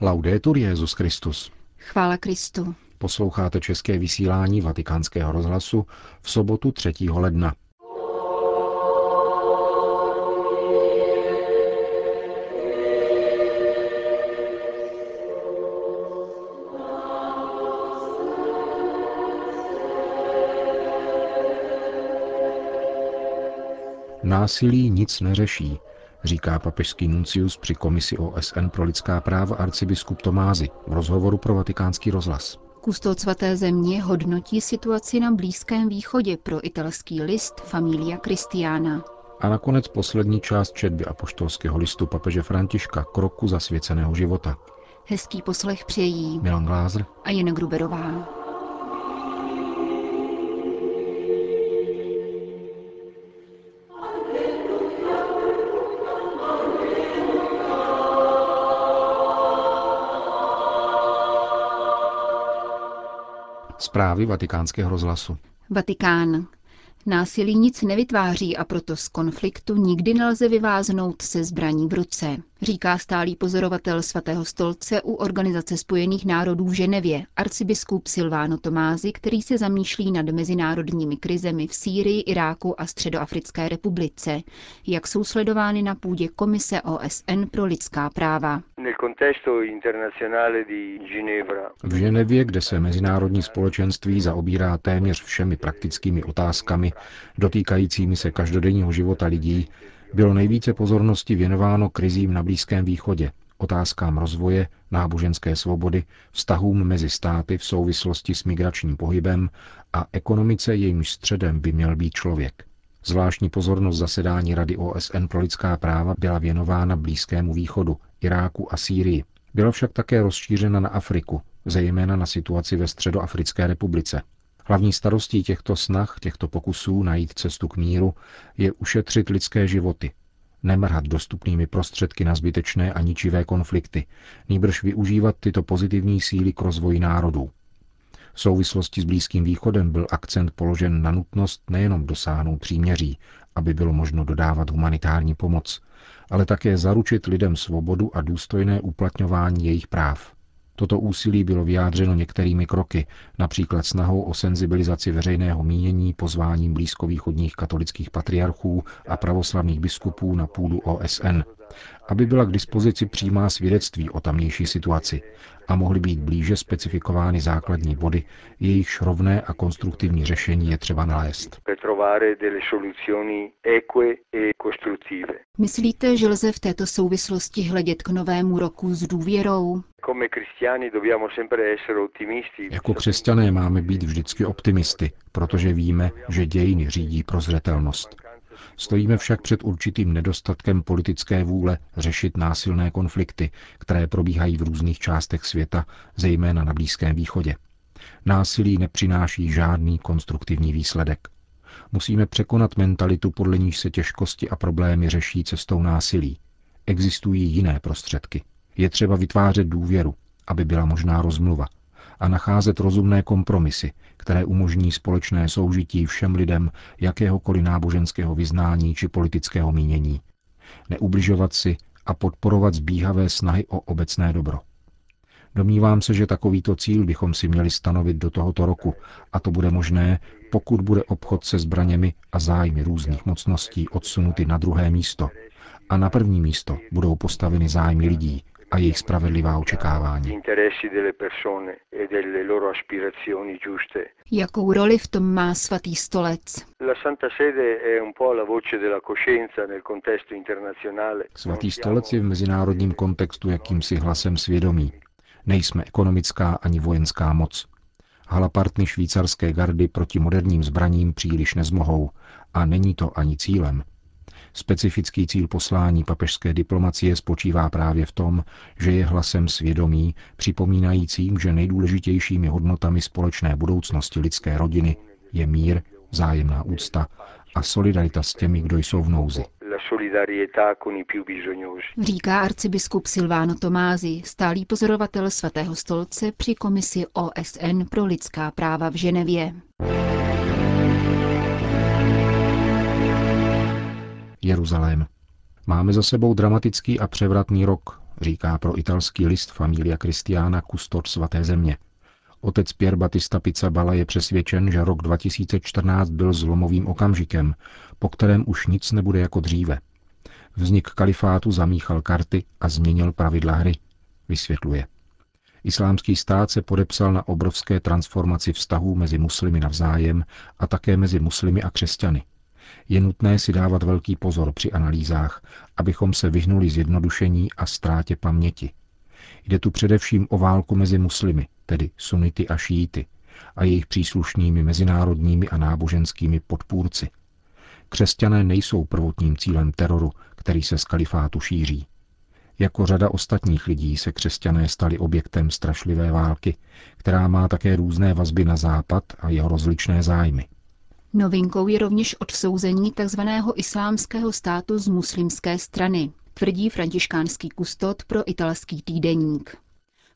Laudetur Jezus Christus. Chvála Kristu. Posloucháte české vysílání Vatikánského rozhlasu v sobotu 3. ledna. Násilí nic neřeší, říká papežský nuncius při komisi OSN pro lidská práva arcibiskup Tomázy v rozhovoru pro vatikánský rozhlas. Kustod svaté země hodnotí situaci na Blízkém východě pro italský list Familia Christiana. A nakonec poslední část četby apoštolského listu papeže Františka kroku zasvěceného života. Hezký poslech přejí Milan Glázer a Jana Gruberová. Zprávy vatikánského rozhlasu. Vatikán. Násilí nic nevytváří a proto z konfliktu nikdy nelze vyváznout se zbraní v ruce, říká stálý pozorovatel svatého stolce u Organizace spojených národů v Ženevě, arcibiskup Silvano Tomázy, který se zamýšlí nad mezinárodními krizemi v Sýrii, Iráku a Středoafrické republice, jak jsou sledovány na půdě Komise OSN pro lidská práva. V Ženevě, kde se mezinárodní společenství zaobírá téměř všemi praktickými otázkami, dotýkajícími se každodenního života lidí, bylo nejvíce pozornosti věnováno krizím na Blízkém východě, otázkám rozvoje, náboženské svobody, vztahům mezi státy v souvislosti s migračním pohybem a ekonomice, jejímž středem by měl být člověk. Zvláštní pozornost zasedání Rady OSN pro lidská práva byla věnována Blízkému východu, Iráku a Sýrii. Byla však také rozšířena na Afriku, zejména na situaci ve Středoafrické republice. Hlavní starostí těchto snah, těchto pokusů najít cestu k míru je ušetřit lidské životy, nemrhat dostupnými prostředky na zbytečné a ničivé konflikty, nýbrž využívat tyto pozitivní síly k rozvoji národů. V souvislosti s Blízkým východem byl akcent položen na nutnost nejenom dosáhnout příměří, aby bylo možno dodávat humanitární pomoc, ale také zaručit lidem svobodu a důstojné uplatňování jejich práv. Toto úsilí bylo vyjádřeno některými kroky, například snahou o senzibilizaci veřejného mínění pozváním blízkovýchodních katolických patriarchů a pravoslavných biskupů na půdu OSN, aby byla k dispozici přímá svědectví o tamnější situaci a mohly být blíže specifikovány základní body, jejichž rovné a konstruktivní řešení je třeba nalézt. Myslíte, že lze v této souvislosti hledět k novému roku s důvěrou? Jako křesťané máme být vždycky optimisty, protože víme, že dějiny řídí prozřetelnost. Stojíme však před určitým nedostatkem politické vůle řešit násilné konflikty, které probíhají v různých částech světa, zejména na Blízkém východě. Násilí nepřináší žádný konstruktivní výsledek. Musíme překonat mentalitu, podle níž se těžkosti a problémy řeší cestou násilí. Existují jiné prostředky. Je třeba vytvářet důvěru, aby byla možná rozmluva, a nacházet rozumné kompromisy, které umožní společné soužití všem lidem jakéhokoliv náboženského vyznání či politického mínění. Neubližovat si a podporovat zbíhavé snahy o obecné dobro. Domnívám se, že takovýto cíl bychom si měli stanovit do tohoto roku a to bude možné, pokud bude obchod se zbraněmi a zájmy různých mocností odsunuty na druhé místo. A na první místo budou postaveny zájmy lidí, a jejich spravedlivá očekávání. Jakou roli v tom má svatý stolec? Svatý stolec je v mezinárodním kontextu jakýmsi hlasem svědomí. Nejsme ekonomická ani vojenská moc. Halapartny švýcarské gardy proti moderním zbraním příliš nezmohou a není to ani cílem. Specifický cíl poslání papežské diplomacie spočívá právě v tom, že je hlasem svědomí, připomínajícím, že nejdůležitějšími hodnotami společné budoucnosti lidské rodiny je mír, zájemná úcta a solidarita s těmi, kdo jsou v nouzi. Říká arcibiskup Silvano Tomázy, stálý pozorovatel svatého stolce při komisi OSN pro lidská práva v Ženevě. Jeruzalém. Máme za sebou dramatický a převratný rok, říká pro italský list Familia Christiana kustot svaté země. Otec Pier Battista Pizzabala je přesvědčen, že rok 2014 byl zlomovým okamžikem, po kterém už nic nebude jako dříve. Vznik kalifátu zamíchal karty a změnil pravidla hry, vysvětluje. Islámský stát se podepsal na obrovské transformaci vztahů mezi muslimy navzájem a také mezi muslimy a křesťany. Je nutné si dávat velký pozor při analýzách, abychom se vyhnuli zjednodušení a ztrátě paměti. Jde tu především o válku mezi muslimy, tedy sunity a šíity, a jejich příslušnými mezinárodními a náboženskými podpůrci. Křesťané nejsou prvotním cílem teroru, který se z kalifátu šíří. Jako řada ostatních lidí se křesťané stali objektem strašlivé války, která má také různé vazby na Západ a jeho rozličné zájmy. Novinkou je rovněž odsouzení tzv. islámského státu z muslimské strany, tvrdí františkánský kustot pro italský týdeník.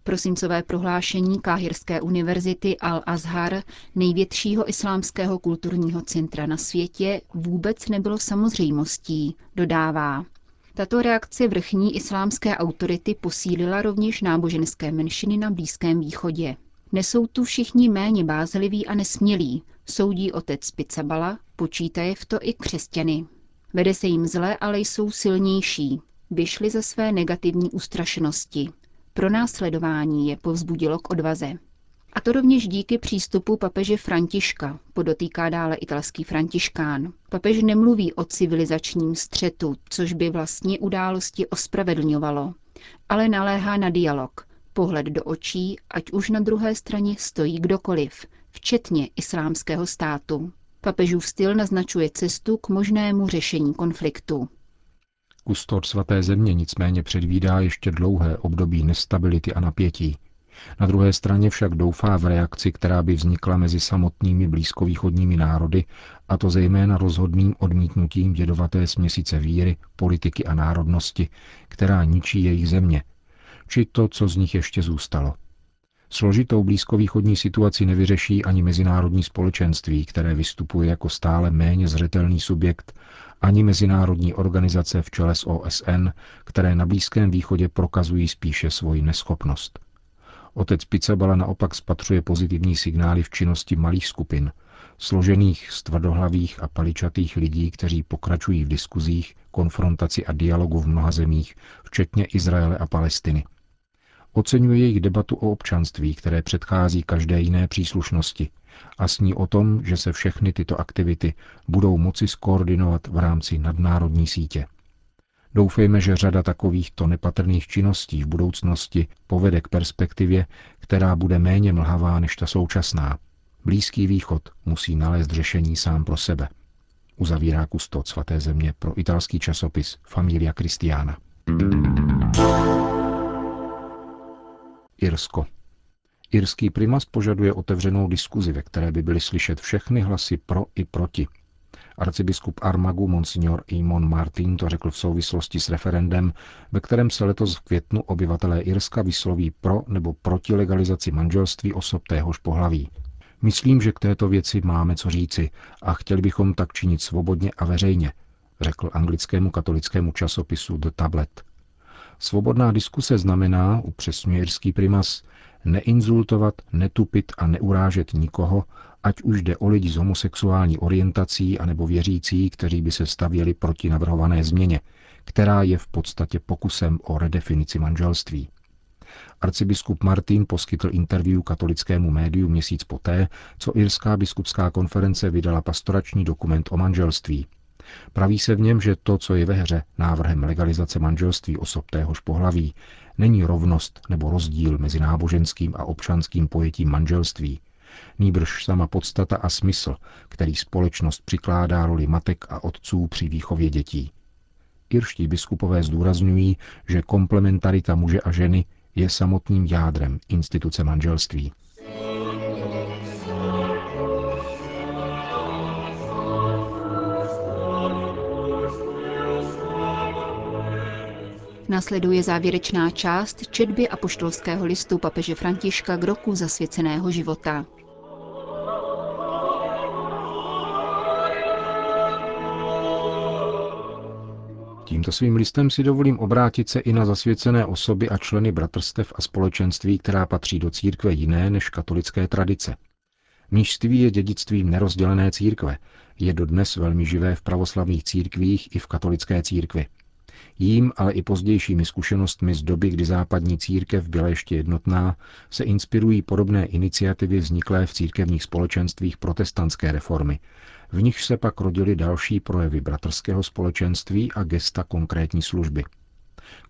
Prosincové prohlášení Káhirské univerzity Al-Azhar, největšího islámského kulturního centra na světě, vůbec nebylo samozřejmostí, dodává. Tato reakce vrchní islámské autority posílila rovněž náboženské menšiny na Blízkém východě. Nesou tu všichni méně bázliví a nesmělí, soudí otec Pizzabala, počítaje v to i křesťany. Vede se jim zle, ale jsou silnější. Vyšli ze své negativní ustrašenosti. Pro následování je povzbudilo k odvaze. A to rovněž díky přístupu papeže Františka, podotýká dále italský františkán. Papež nemluví o civilizačním střetu, což by vlastně události ospravedlňovalo, ale naléhá na dialog, pohled do očí, ať už na druhé straně stojí kdokoliv, včetně islámského státu. Papežův styl naznačuje cestu k možnému řešení konfliktu. Kustor svaté země nicméně předvídá ještě dlouhé období nestability a napětí. Na druhé straně však doufá v reakci, která by vznikla mezi samotnými blízkovýchodními národy, a to zejména rozhodným odmítnutím dědovaté směsice víry, politiky a národnosti, která ničí jejich země, či to, co z nich ještě zůstalo. Složitou blízkovýchodní situaci nevyřeší ani mezinárodní společenství, které vystupuje jako stále méně zřetelný subjekt, ani mezinárodní organizace v čele s OSN, které na Blízkém východě prokazují spíše svoji neschopnost. Otec Picabala naopak spatřuje pozitivní signály v činnosti malých skupin, složených z tvrdohlavých a paličatých lidí, kteří pokračují v diskuzích, konfrontaci a dialogu v mnoha zemích, včetně Izraele a Palestiny. Oceňuje jejich debatu o občanství, které předchází každé jiné příslušnosti a sní o tom, že se všechny tyto aktivity budou moci skoordinovat v rámci nadnárodní sítě. Doufejme, že řada takovýchto nepatrných činností v budoucnosti povede k perspektivě, která bude méně mlhavá než ta současná. Blízký východ musí nalézt řešení sám pro sebe. Uzavírá kustot svaté země pro italský časopis Familia Christiana. Irsko. Irský primas požaduje otevřenou diskuzi, ve které by byly slyšet všechny hlasy pro i proti – Arcibiskup Armagu Monsignor Imon Martin to řekl v souvislosti s referendem, ve kterém se letos v květnu obyvatelé Irska vysloví pro nebo proti legalizaci manželství osob téhož pohlaví. Myslím, že k této věci máme co říci a chtěli bychom tak činit svobodně a veřejně, řekl anglickému katolickému časopisu The Tablet. Svobodná diskuse znamená, upřesňuje irský primas, neinzultovat, netupit a neurážet nikoho, ať už jde o lidi s homosexuální orientací anebo věřící, kteří by se stavěli proti navrhované změně, která je v podstatě pokusem o redefinici manželství. Arcibiskup Martin poskytl interview katolickému médiu měsíc poté, co Irská biskupská konference vydala pastorační dokument o manželství. Praví se v něm, že to, co je ve hře návrhem legalizace manželství osob téhož pohlaví, není rovnost nebo rozdíl mezi náboženským a občanským pojetím manželství, nýbrž sama podstata a smysl, který společnost přikládá roli matek a otců při výchově dětí. Irští biskupové zdůrazňují, že komplementarita muže a ženy je samotným jádrem instituce manželství. Nasleduje závěrečná část četby apoštolského listu papeže Františka k roku zasvěceného života. Tímto svým listem si dovolím obrátit se i na zasvěcené osoby a členy bratrstev a společenství, která patří do církve jiné než katolické tradice. Mnížství je dědictvím nerozdělené církve, je dodnes velmi živé v pravoslavných církvích i v katolické církvi. Jím, ale i pozdějšími zkušenostmi z doby, kdy západní církev byla ještě jednotná, se inspirují podobné iniciativy vzniklé v církevních společenstvích protestantské reformy, v nich se pak rodily další projevy bratrského společenství a gesta konkrétní služby.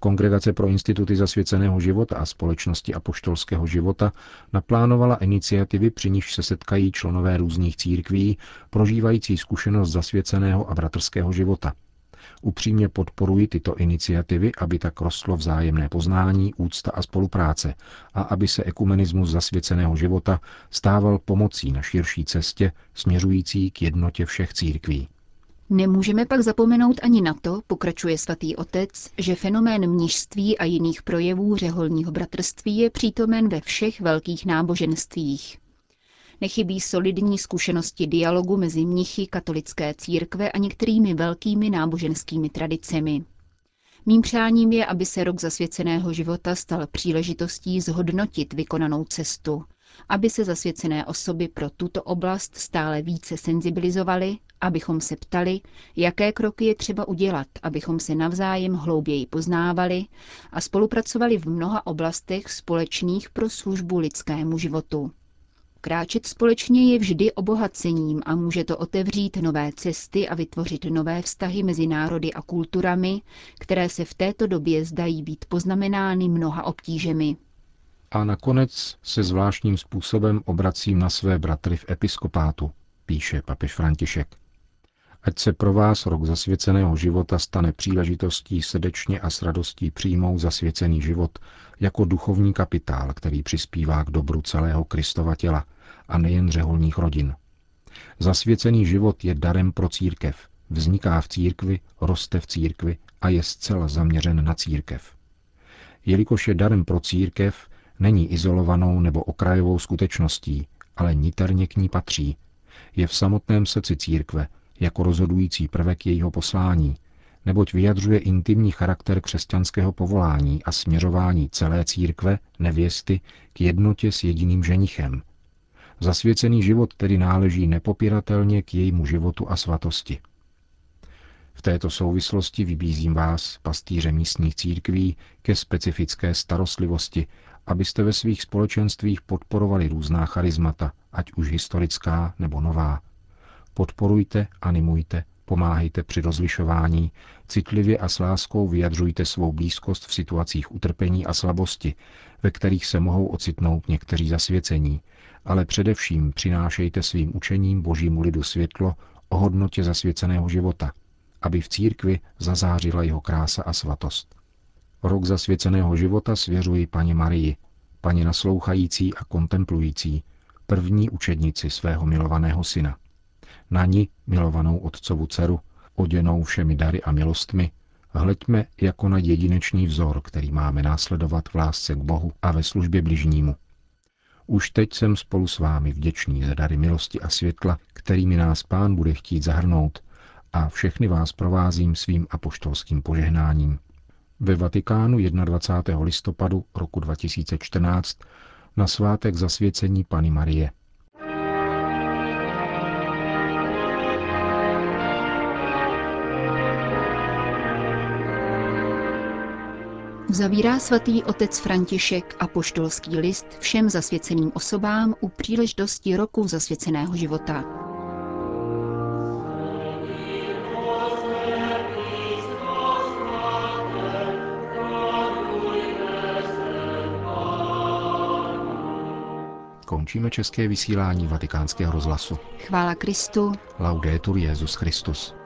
Kongregace pro instituty zasvěceného života a společnosti apoštolského života naplánovala iniciativy, při nichž se setkají členové různých církví, prožívající zkušenost zasvěceného a bratrského života – Upřímně podporuji tyto iniciativy, aby tak rostlo vzájemné poznání, úcta a spolupráce a aby se ekumenismus zasvěceného života stával pomocí na širší cestě směřující k jednotě všech církví. Nemůžeme pak zapomenout ani na to, pokračuje svatý otec, že fenomén mnižství a jiných projevů řeholního bratrství je přítomen ve všech velkých náboženstvích. Nechybí solidní zkušenosti dialogu mezi mnichy katolické církve a některými velkými náboženskými tradicemi. Mým přáním je, aby se rok zasvěceného života stal příležitostí zhodnotit vykonanou cestu, aby se zasvěcené osoby pro tuto oblast stále více senzibilizovaly, abychom se ptali, jaké kroky je třeba udělat, abychom se navzájem hlouběji poznávali a spolupracovali v mnoha oblastech společných pro službu lidskému životu. Kráčet společně je vždy obohacením a může to otevřít nové cesty a vytvořit nové vztahy mezi národy a kulturami, které se v této době zdají být poznamenány mnoha obtížemi. A nakonec se zvláštním způsobem obracím na své bratry v episkopátu, píše papež František. Ať se pro vás rok zasvěceného života stane příležitostí srdečně a s radostí přijmout zasvěcený život jako duchovní kapitál, který přispívá k dobru celého Kristova těla a nejen řeholních rodin. Zasvěcený život je darem pro církev, vzniká v církvi, roste v církvi a je zcela zaměřen na církev. Jelikož je darem pro církev, není izolovanou nebo okrajovou skutečností, ale niterně k ní patří. Je v samotném srdci církve, jako rozhodující prvek jejího poslání, neboť vyjadřuje intimní charakter křesťanského povolání a směřování celé církve, nevěsty, k jednotě s jediným ženichem. Zasvěcený život tedy náleží nepopiratelně k jejímu životu a svatosti. V této souvislosti vybízím vás, pastýře místních církví, ke specifické starostlivosti, abyste ve svých společenstvích podporovali různá charizmata, ať už historická nebo nová, Podporujte, animujte, pomáhejte při rozlišování, citlivě a s láskou vyjadřujte svou blízkost v situacích utrpení a slabosti, ve kterých se mohou ocitnout někteří zasvěcení, ale především přinášejte svým učením božímu lidu světlo o hodnotě zasvěceného života, aby v církvi zazářila jeho krása a svatost. Rok zasvěceného života svěřuji paní Marii, paní naslouchající a kontemplující, první učednici svého milovaného syna. Na ní, milovanou otcovu dceru, oděnou všemi dary a milostmi, hleďme jako na jedinečný vzor, který máme následovat v lásce k Bohu a ve službě bližnímu. Už teď jsem spolu s vámi vděčný za dary milosti a světla, kterými nás Pán bude chtít zahrnout a všechny vás provázím svým apoštolským požehnáním. Ve Vatikánu 21. listopadu roku 2014 na svátek zasvěcení Pany Marie – Zavírá svatý otec František a poštolský list všem zasvěceným osobám u příležitosti roku zasvěceného života. Končíme české vysílání vatikánského rozhlasu. Chvála Kristu. Laudetur Jezus Christus.